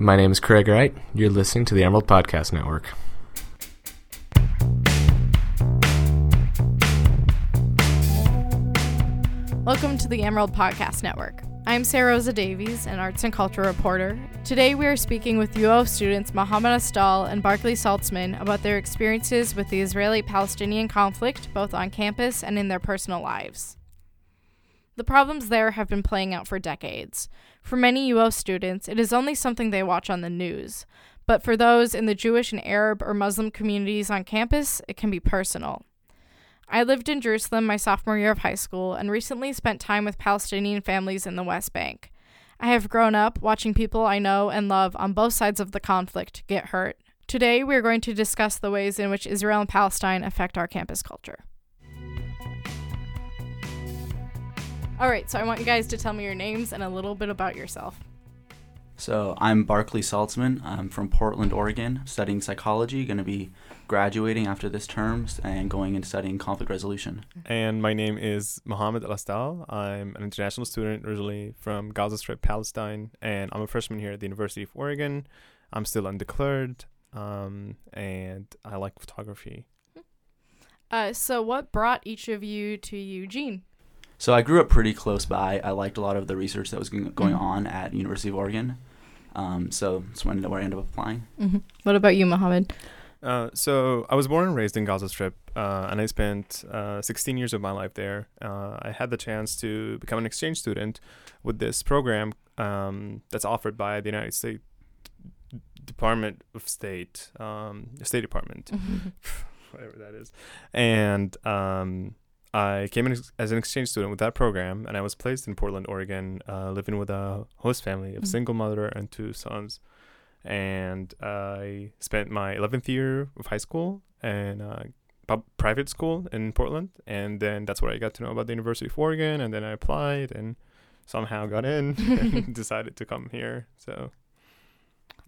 My name is Craig Wright. You're listening to the Emerald Podcast Network. Welcome to the Emerald Podcast Network. I'm Sarah Rosa Davies, an arts and culture reporter. Today we are speaking with UO students Mohammed Astal and Barkley Saltzman about their experiences with the Israeli Palestinian conflict, both on campus and in their personal lives. The problems there have been playing out for decades. For many UO students, it is only something they watch on the news. But for those in the Jewish and Arab or Muslim communities on campus, it can be personal. I lived in Jerusalem my sophomore year of high school and recently spent time with Palestinian families in the West Bank. I have grown up watching people I know and love on both sides of the conflict get hurt. Today, we are going to discuss the ways in which Israel and Palestine affect our campus culture. All right, so I want you guys to tell me your names and a little bit about yourself. So I'm Barkley Saltzman. I'm from Portland, Oregon, studying psychology. Going to be graduating after this term and going and studying conflict resolution. And my name is Mohammed Al Astal. I'm an international student originally from Gaza Strip, Palestine, and I'm a freshman here at the University of Oregon. I'm still undeclared, um, and I like photography. Uh, so, what brought each of you to Eugene? So I grew up pretty close by. I liked a lot of the research that was going Mm-hmm. on at University of Oregon. Um, so that's when where I ended up applying. Mm-hmm. What about you, Mohammed? Uh, so I was born and raised in Gaza Strip, uh, and I spent uh, 16 years of my life there. Uh, I had the chance to become an exchange student with this program um, that's offered by the United States Department of State, um, State Department, whatever that is, and um, I came in as an exchange student with that program, and I was placed in Portland, Oregon, uh, living with a host family of Mhm. single mother and two sons. And I spent my 11th year of high school and uh, pub- private school in Portland, and then that's where I got to know about the University of Oregon, and then I applied and somehow got in and decided to come here. So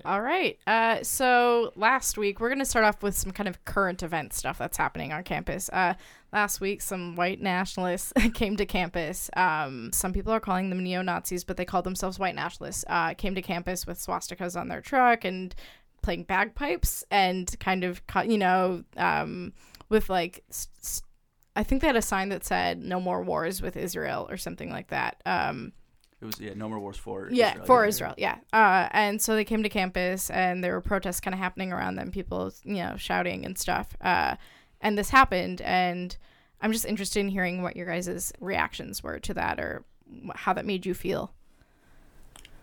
All right. Uh, so last week we're going to start off with some kind of current event stuff that's happening on campus. Uh, last week, some white nationalists came to campus. Um, some people are calling them neo Nazis, but they call themselves white nationalists. Uh, came to campus with swastikas on their truck and playing bagpipes and kind of, you know, um, with like. I think they had a sign that said "No more wars with Israel" or something like that. Um, It was yeah, no more wars for yeah, Israel. for Israel. Yeah. Uh, and so they came to campus, and there were protests kind of happening around them, people, you know, shouting and stuff. Uh, and this happened, and I'm just interested in hearing what your guys' reactions were to that, or how that made you feel.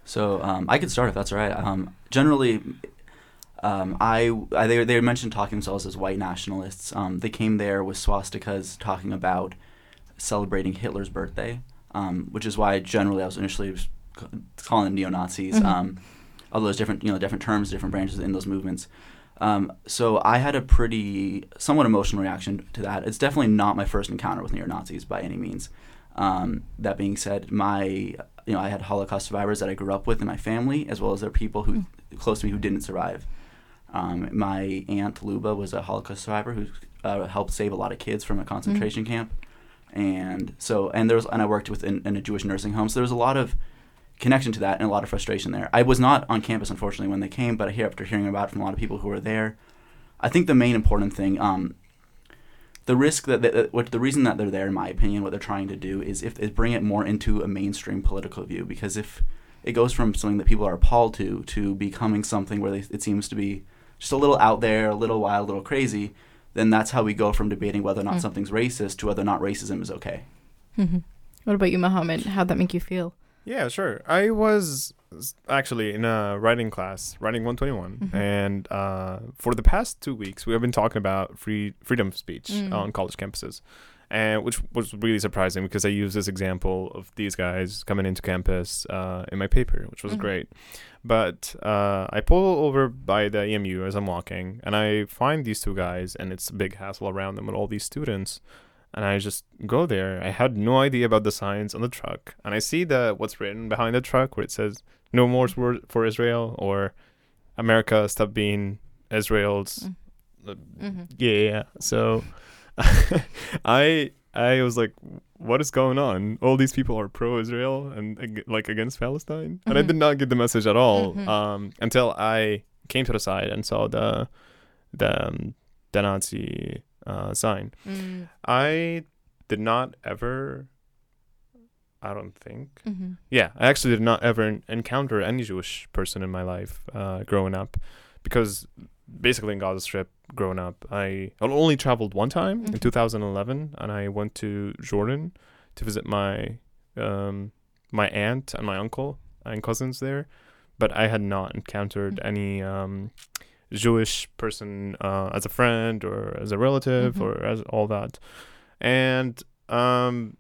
So um, I could start if that's all right. Um, generally, um, I, I they they mentioned talking themselves as white nationalists. Um, they came there with swastikas, talking about celebrating Hitler's birthday, um, which is why generally I was initially calling them neo Nazis. Mhm. Um, although there's different you know different terms, different branches in those movements. Um, so I had a pretty somewhat emotional reaction to that. It's definitely not my first encounter with neo Nazis by any means. Um, that being said, my you know I had Holocaust survivors that I grew up with in my family, as well as there are people who close to me who didn't survive. Um, my aunt Luba was a Holocaust survivor who uh, helped save a lot of kids from a concentration camp, and so and there was and I worked with in, a Jewish nursing home, so there was a lot of connection to that and a lot of frustration there. I was not on campus unfortunately when they came, but I hear after hearing about it from a lot of people who were there, I think the main important thing, um, the risk that, that, that what the reason that they're there, in my opinion, what they're trying to do is if is bring it more into a mainstream political view. Because if it goes from something that people are appalled to to becoming something where they, it seems to be just a little out there, a little wild, a little crazy, then that's how we go from debating whether or not Mm. something's racist to whether or not racism is okay. What about you, Mohammed? How'd that make you feel? Yeah, sure. I was actually in a writing class, writing 121, Mhm. and uh, for the past two weeks, we have been talking about free freedom of speech Mm. on college campuses, and which was really surprising because I used this example of these guys coming into campus uh, in my paper, which was Mhm. great. But uh, I pull over by the EMU as I'm walking, and I find these two guys, and it's a big hassle around them with all these students and I just go there. I had no idea about the signs on the truck, and I see the what's written behind the truck where it says "No more for, for Israel" or "America stop being Israel's." Mm. Uh, Mm-hmm. Yeah, yeah. So I I was like, what is going on? All these people are pro-Israel and ag- like against Palestine, and I Mhm. did not get the message at all Mhm. um, until I came to the side and saw the the um, the Nazi uh, sign. Mm. I did not ever. I don't think. hmm Yeah, I actually did not ever encounter any Jewish person in my life uh, growing up, because basically in Gaza Strip, growing up, I only traveled one time in Mhm. 2011, and I went to Jordan to visit my um, my aunt and my uncle and cousins there, but I had not encountered Mhm. any um, Jewish person uh, as a friend or as a relative Mhm. or as all that, and um,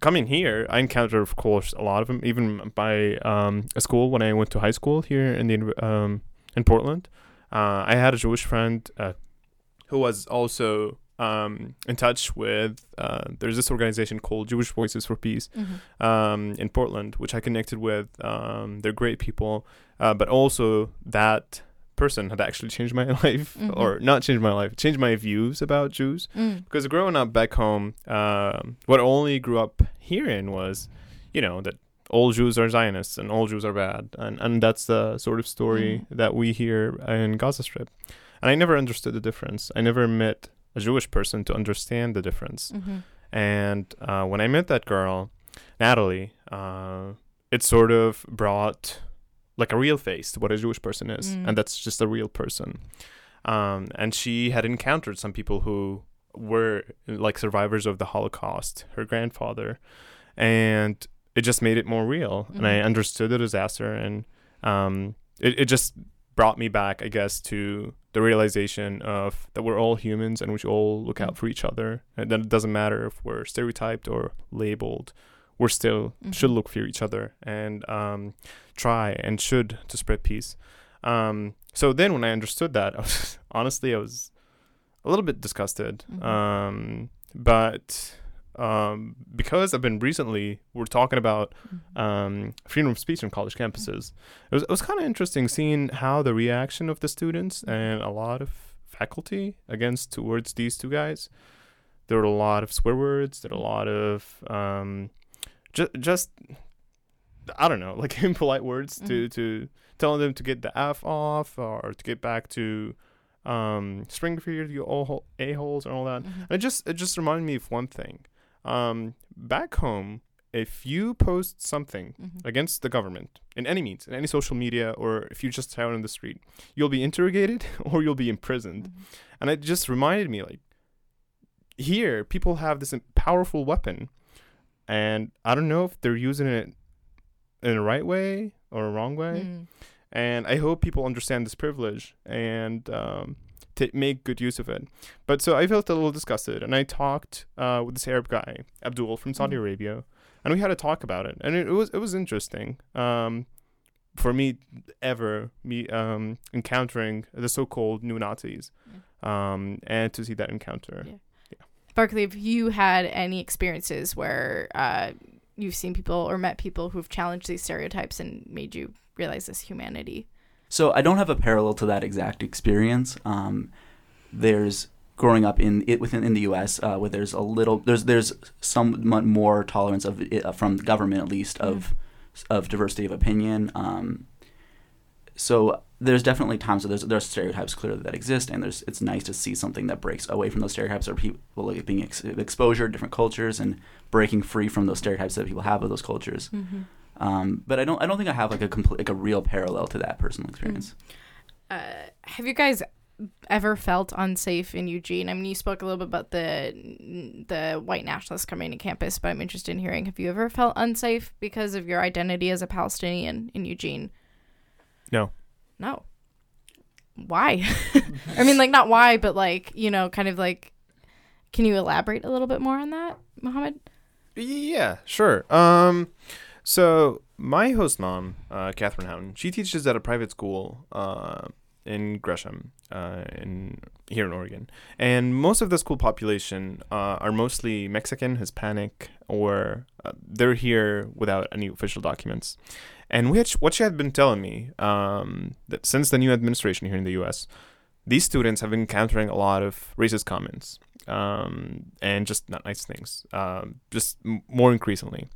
coming here, I encountered, of course, a lot of them, even by um, a school when I went to high school here in the um, in Portland. Uh, I had a Jewish friend uh, who was also um, in touch with. Uh, there's this organization called Jewish Voices for Peace hmm um, in Portland, which I connected with. Um, they're great people, uh, but also that person had actually changed my life, Mhm. or not changed my life, changed my views about Jews Mm. because growing up back home, um, what I only grew up hearing was, you know, that all Jews are Zionists and all Jews are bad, and and that's the sort of story that we hear in Gaza Strip, and I never understood the difference. I never met a Jewish person to understand the difference, hmm and uh, when I met that girl, Natalie, uh, it sort of brought like a real face to what a Jewish person is, Mm. and that's just a real person. Um, and she had encountered some people who were like survivors of the Holocaust, her grandfather, and it just made it more real. And I Mhm. understood the disaster, and um, it, it just brought me back, I guess, to the realization of that we're all humans and we should all look out Mm. for each other. And that it doesn't matter if we're stereotyped or labeled. We're still Mhm. should look for each other and um, try and should to spread peace. Um, so then when I understood that, I was, honestly, I was a little bit disgusted. Mhm. Um, but um, because I've been recently, we're talking about Mm-hmm. um, freedom of speech on college campuses. It was, it was kind of interesting seeing how the reaction of the students and a lot of faculty against towards these two guys. There were a lot of swear words. There were a lot of um, ju- just I don't know, like impolite words to Mhm. to telling them to get the f off or to get back to um, Springfield, you all a holes and all that. Mhm. And it just it just reminded me of one thing. Um, back home, if you post something Mhm. against the government in any means, in any social media, or if you just out on the street, you'll be interrogated or you'll be imprisoned. Mhm. And it just reminded me, like, here people have this powerful weapon, and I don't know if they're using it in the right way or a wrong way. Mm. And I hope people understand this privilege and um, to make good use of it. But so I felt a little disgusted, and I talked uh, with this Arab guy, Abdul from Saudi Mhm. Arabia, and we had a talk about it, and it, it was it was interesting. Um, for me, ever me um, encountering the so-called new Nazis, um, and to see that encounter. Yeah. Barkley, have you had any experiences where uh, you've seen people or met people who've challenged these stereotypes and made you realize this humanity? So I don't have a parallel to that exact experience. Um, there's growing up in it within in the U.S. Uh, where there's a little there's there's somewhat more tolerance of uh, from the government at least of of diversity of opinion. Um, so there's definitely times where there's there's stereotypes clearly that exist, and there's it's nice to see something that breaks away from those stereotypes or people like being ex- exposure to different cultures and breaking free from those stereotypes that people have of those cultures. Mm-hmm. Um, but I don't I don't think I have like a complete like a real parallel to that personal experience. Uh, have you guys ever felt unsafe in Eugene? I mean, you spoke a little bit about the the white nationalists coming to campus, but I'm interested in hearing: Have you ever felt unsafe because of your identity as a Palestinian in Eugene? No. No. Why? I mean, like not why, but like you know, kind of like. Can you elaborate a little bit more on that, Mohammed? Yeah, sure. Um, so my host mom, uh, Catherine Houghton, she teaches at a private school uh, in Gresham, uh, in here in Oregon, and most of the school population uh, are mostly Mexican, Hispanic, or uh, they're here without any official documents. And which what she had been telling me um, that since the new administration here in the U.S., these students have been encountering a lot of racist comments um, and just not nice things, um, just m- more increasingly.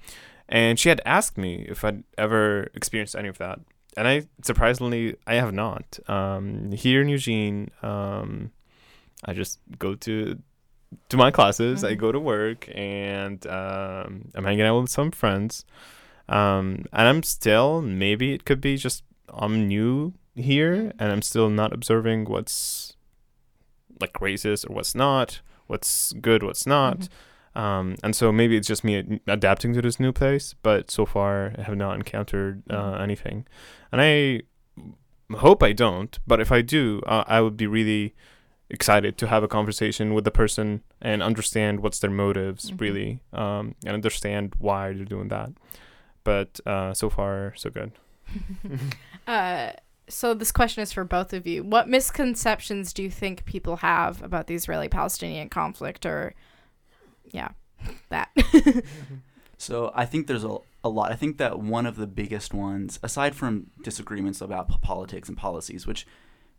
And she had asked me if I'd ever experienced any of that, and I surprisingly I have not. Um, here in Eugene, um, I just go to to my classes. I Mhm. go to work, and um, I'm hanging out with some friends. Um, and I'm still maybe it could be just I'm new here, and I'm still not observing what's like racist or what's not, what's good, what's not. Mhm. Um, and so maybe it's just me ad- adapting to this new place, but so far I have not encountered uh, Mhm. anything. And I hope I don't, but if I do, uh, I would be really excited to have a conversation with the person and understand what's their motives Mhm. really, um, and understand why they're doing that. But uh, so far, so good. uh, so this question is for both of you. What misconceptions do you think people have about the Israeli-Palestinian conflict, or yeah, that? So I think there's a, a lot. I think that one of the biggest ones, aside from disagreements about politics and policies, which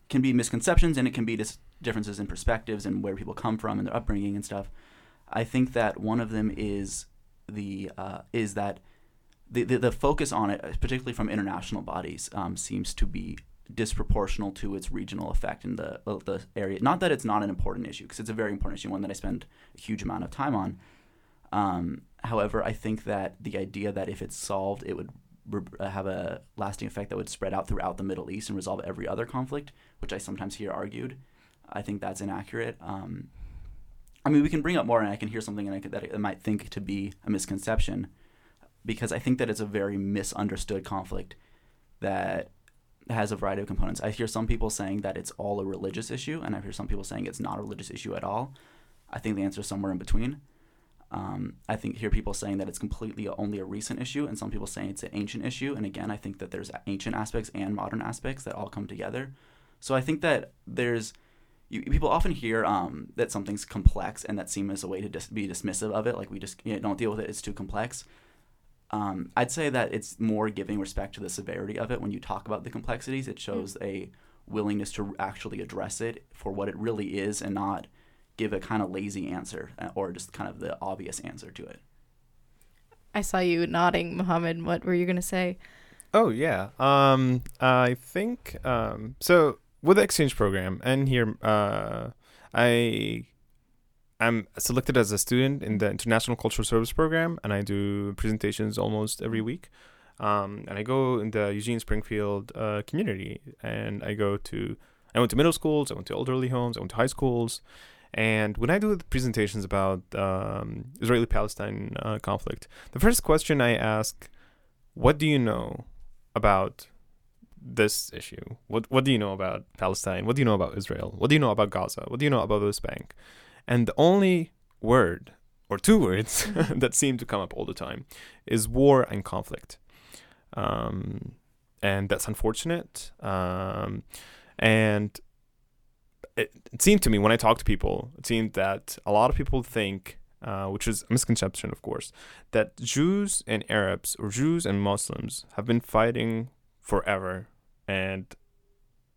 can be misconceptions and it can be differences in perspectives and where people come from and their upbringing and stuff. I think that one of them is the uh, is that the, the the focus on it, particularly from international bodies, um, seems to be disproportional to its regional effect in the uh, the area. Not that it's not an important issue, because it's a very important issue, one that I spend a huge amount of time on. Um, however, I think that the idea that if it's solved, it would re- uh, have a lasting effect that would spread out throughout the Middle East and resolve every other conflict, which I sometimes hear argued. I think that's inaccurate. Um, I mean, we can bring up more, and I can hear something and I could, that I might think to be a misconception, because I think that it's a very misunderstood conflict that has a variety of components. I hear some people saying that it's all a religious issue, and I hear some people saying it's not a religious issue at all. I think the answer is somewhere in between. Um, I think hear people saying that it's completely only a recent issue, and some people saying it's an ancient issue. And again, I think that there's ancient aspects and modern aspects that all come together. So I think that there's you, people often hear um, that something's complex, and that seems as a way to dis- be dismissive of it, like we just you know, don't deal with it; it's too complex. Um, I'd say that it's more giving respect to the severity of it when you talk about the complexities. It shows a willingness to actually address it for what it really is, and not give a kind of lazy answer uh, or just kind of the obvious answer to it. I saw you nodding, Mohammed. What were you gonna say? Oh yeah. Um, I think um, so with the exchange program, and here uh, I I'm selected as a student in the International Cultural Service Program, and I do presentations almost every week. Um, and I go in the Eugene Springfield uh, community, and I go to I went to middle schools, I went to elderly homes, I went to high schools, and when I do the presentations about um, Israeli-Palestine uh, conflict, the first question I ask, "What do you know about this issue? What What do you know about Palestine? What do you know about Israel? What do you know about Gaza? What do you know about the West Bank?" And the only word or two words that seem to come up all the time is war and conflict. Um, and that's unfortunate. Um, and it, it seemed to me when I talked to people, it seemed that a lot of people think, uh, which is a misconception, of course, that Jews and Arabs or Jews and Muslims have been fighting forever, and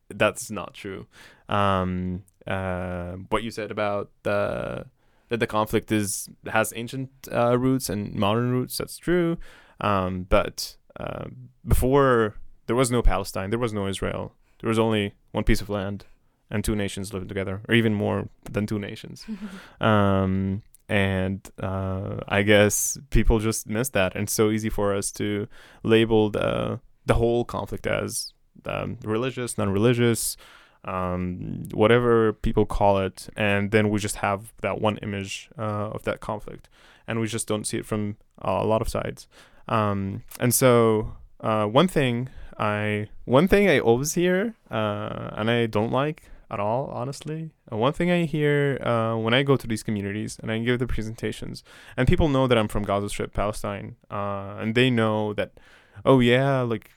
that's not true. Um, uh, what you said about the that the conflict is has ancient uh, roots and modern roots, that's true. Um, but uh, before there was no Palestine, there was no Israel. There was only one piece of land and two nations living together, or even more than two nations. Um, and uh, I guess people just miss that, and it's so easy for us to label the the whole conflict as um, religious, non-religious, um, whatever people call it, and then we just have that one image uh, of that conflict, and we just don't see it from uh, a lot of sides. Um, and so uh, one thing I one thing I always hear, uh, and I don't like at all, honestly. Uh, one thing I hear uh, when I go to these communities and I give the presentations, and people know that I'm from Gaza Strip, Palestine, and they know that, oh yeah, like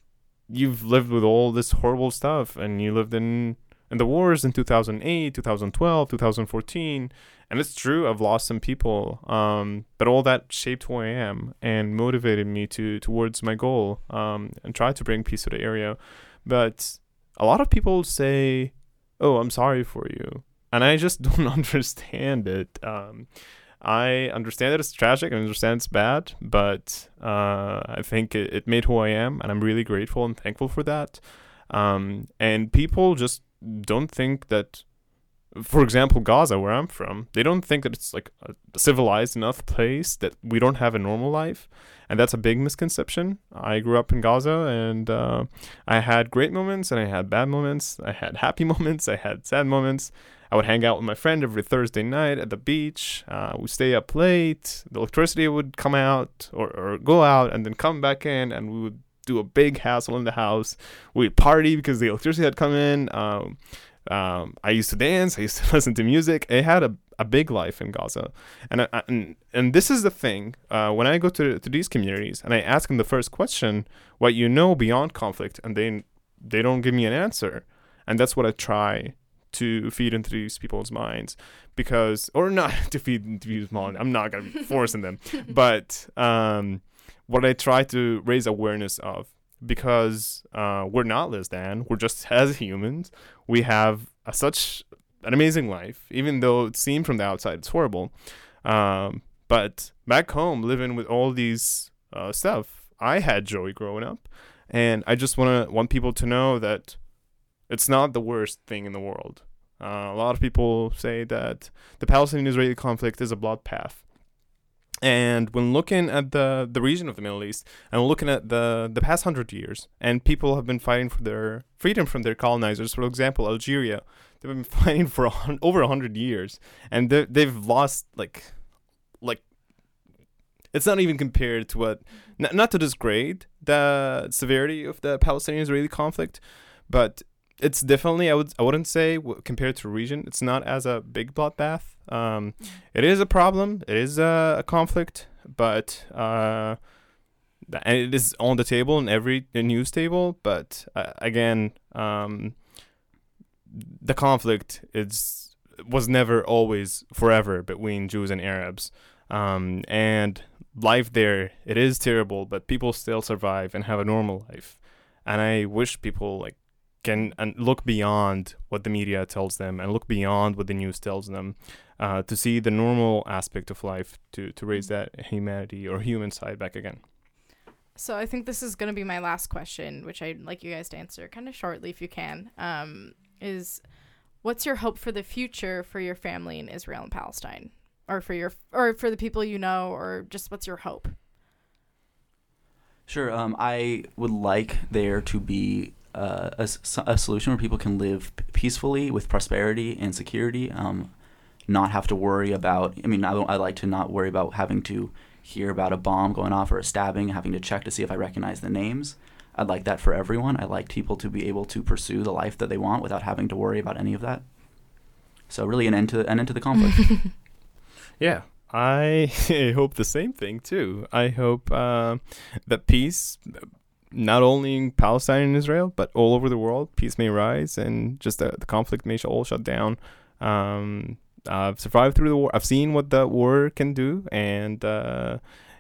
you've lived with all this horrible stuff, and you lived in in the wars in 2008, 2012, 2014, and it's true. I've lost some people, um, but all that shaped who I am and motivated me to towards my goal, um, and try to bring peace to the area. But a lot of people say "Oh, I'm sorry for you," and I just don't understand it. Um, I understand that it's tragic. and understand it's bad, but uh, I think it, it made who I am, and I'm really grateful and thankful for that. Um, and people just don't think that for example, Gaza, where I'm from, they don't think that it's like a civilized enough place that we don't have a normal life, and that's a big misconception. I grew up in Gaza, and uh, I had great moments and I had bad moments. I had happy moments, I had sad moments. I would hang out with my friend every Thursday night at the beach. Uh, we stay up late. The electricity would come out or, or go out and then come back in, and we would do a big hassle in the house. We'd party because the electricity had come in. Um, um, I used to dance. I used to listen to music. It had a, a big life in Gaza, and I, and and this is the thing. Uh, when I go to to these communities and I ask them the first question, what you know beyond conflict, and they they don't give me an answer, and that's what I try to feed into these people's minds because or not to feed into people's minds. I'm not gonna be forcing them, but um, what I try to raise awareness of because uh, we're not less than. We're just as humans. We have a, such an amazing life, even though it seemed from the outside it's horrible. Um, but back home, living with all these uh, stuff, I had joy growing up, and I just want to want people to know that it's not the worst thing in the world. Uh, a lot of people say that the Palestinian-Israeli conflict is a bloodbath, and when looking at the, the region of the Middle East and looking at the, the past hundred years, and people have been fighting for their freedom from their colonizers. For example, Algeria, they've been fighting for a, over a hundred years, and they've lost like, like, it's not even compared to what, n- not to disgrade the severity of the Palestinian-Israeli conflict, but it's definitely I would I wouldn't say compared to region, it's not as a big bloodbath um, it is a problem. It is a, a conflict, but uh, and it is on the table in every news table. But uh, again, um, the conflict is was never always forever between Jews and Arabs, um, and life there it is terrible, but people still survive and have a normal life. And I wish people like can and look beyond what the media tells them and look beyond what the news tells them uh, to see the normal aspect of life to to raise that humanity or human side back again. So i think this is going to be my last question which i'd like you guys to answer kind of shortly if you can um, is what's your hope for the future for your family in israel and palestine? Or for your or for the people you know or just what's your hope? Sure. Um, I would like there to be uh, a, a, solution where people can live peacefully with prosperity and security, um, not have to worry about. I mean, I, I like to not worry about having to hear about a bomb going off or a stabbing, having to check to see if I recognize the names. I'd like that for everyone. I like people to be able to pursue the life that they want without having to worry about any of that. So really, an end to an end to the conflict. yeah, I hope the same thing too. I hope uh, that peace not only in Palestine and Israel, but all over the world, peace may rise and just the, the conflict may all shut down. Um, I've survived through the war. I've seen what the war can do, and uh,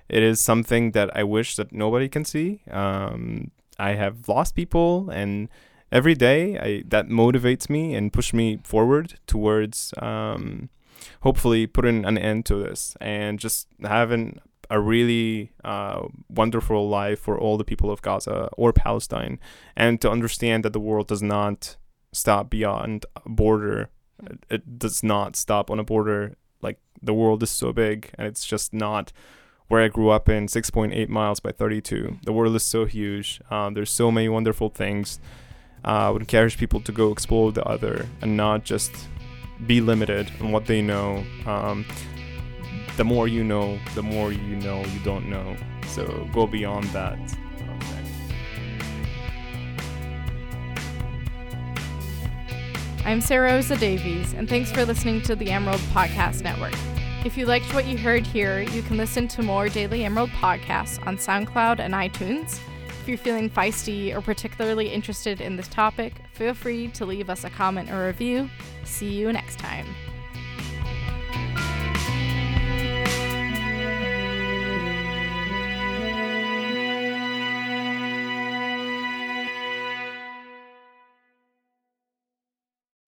it is something that I wish that nobody can see. Um, I have lost people, and every day I, that motivates me and push me forward towards um, hopefully putting an end to this and just having a really uh, wonderful life for all the people of Gaza or Palestine, and to understand that the world does not stop beyond a border. It does not stop on a border. Like the world is so big, and it's just not where I grew up in 6.8 miles by 32. The world is so huge. Um, there's so many wonderful things. Uh, I would encourage people to go explore the other and not just be limited in what they know. Um, the more you know, the more you know you don't know. So go beyond that. I'm Sarah Rosa Davies, and thanks for listening to the Emerald Podcast Network. If you liked what you heard here, you can listen to more Daily Emerald podcasts on SoundCloud and iTunes. If you're feeling feisty or particularly interested in this topic, feel free to leave us a comment or review. See you next time.